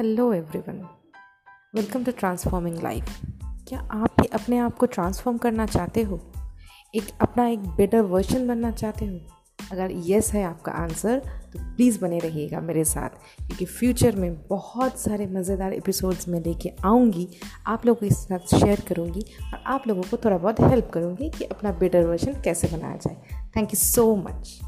Hello everyone welcome to transforming life क्या आप भी अपने आप को ट्रांसफॉर्म करना चाहते हो? एक अपना एक बेटर वर्जन बनना चाहते हो? अगर यस है आपका आंसर तो प्लीज़ बने रहिएगा मेरे साथ, क्योंकि फ्यूचर में बहुत सारे मज़ेदार एपिसोड्स में लेके आऊँगी। आप लोगों के साथ शेयर करूँगी और आप लोगों को थोड़ा बहुत हेल्प करूँगी कि अपना बेटर वर्जन कैसे बनाया जाए। Thank you so much